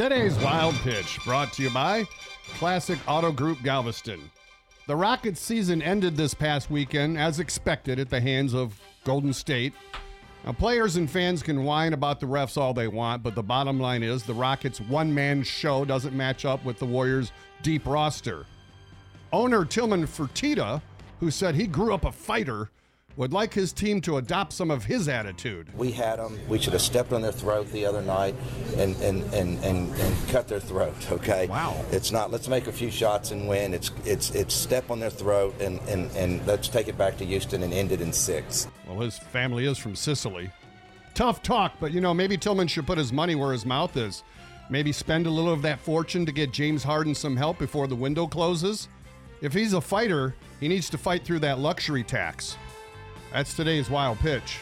Today's Wild Pitch brought to you by Classic Auto Group Galveston. The Rockets season ended this past weekend as expected at the hands of Golden State. Now, players and fans can whine about the refs all they want, but the bottom line is the Rockets' one man show doesn't match up with the Warriors' deep roster. Owner Tilman Fertitta, who said he grew up a fighter, would like his team to adopt some of his attitude. We had them. We should have stepped on their throat the other night and and, and, and, and cut their throat. Okay. Wow. It's not. Let's make a few shots and win. It's it's it's step on their throat and and and let's take it back to Houston and end it in six. Well, his family is from Sicily. Tough talk, but you know, maybe Tilman should put his money where his mouth is. Maybe spend a little of that fortune to get James Harden some help before the window closes. If he's a fighter, he needs to fight through that luxury tax. That's today's wild pitch.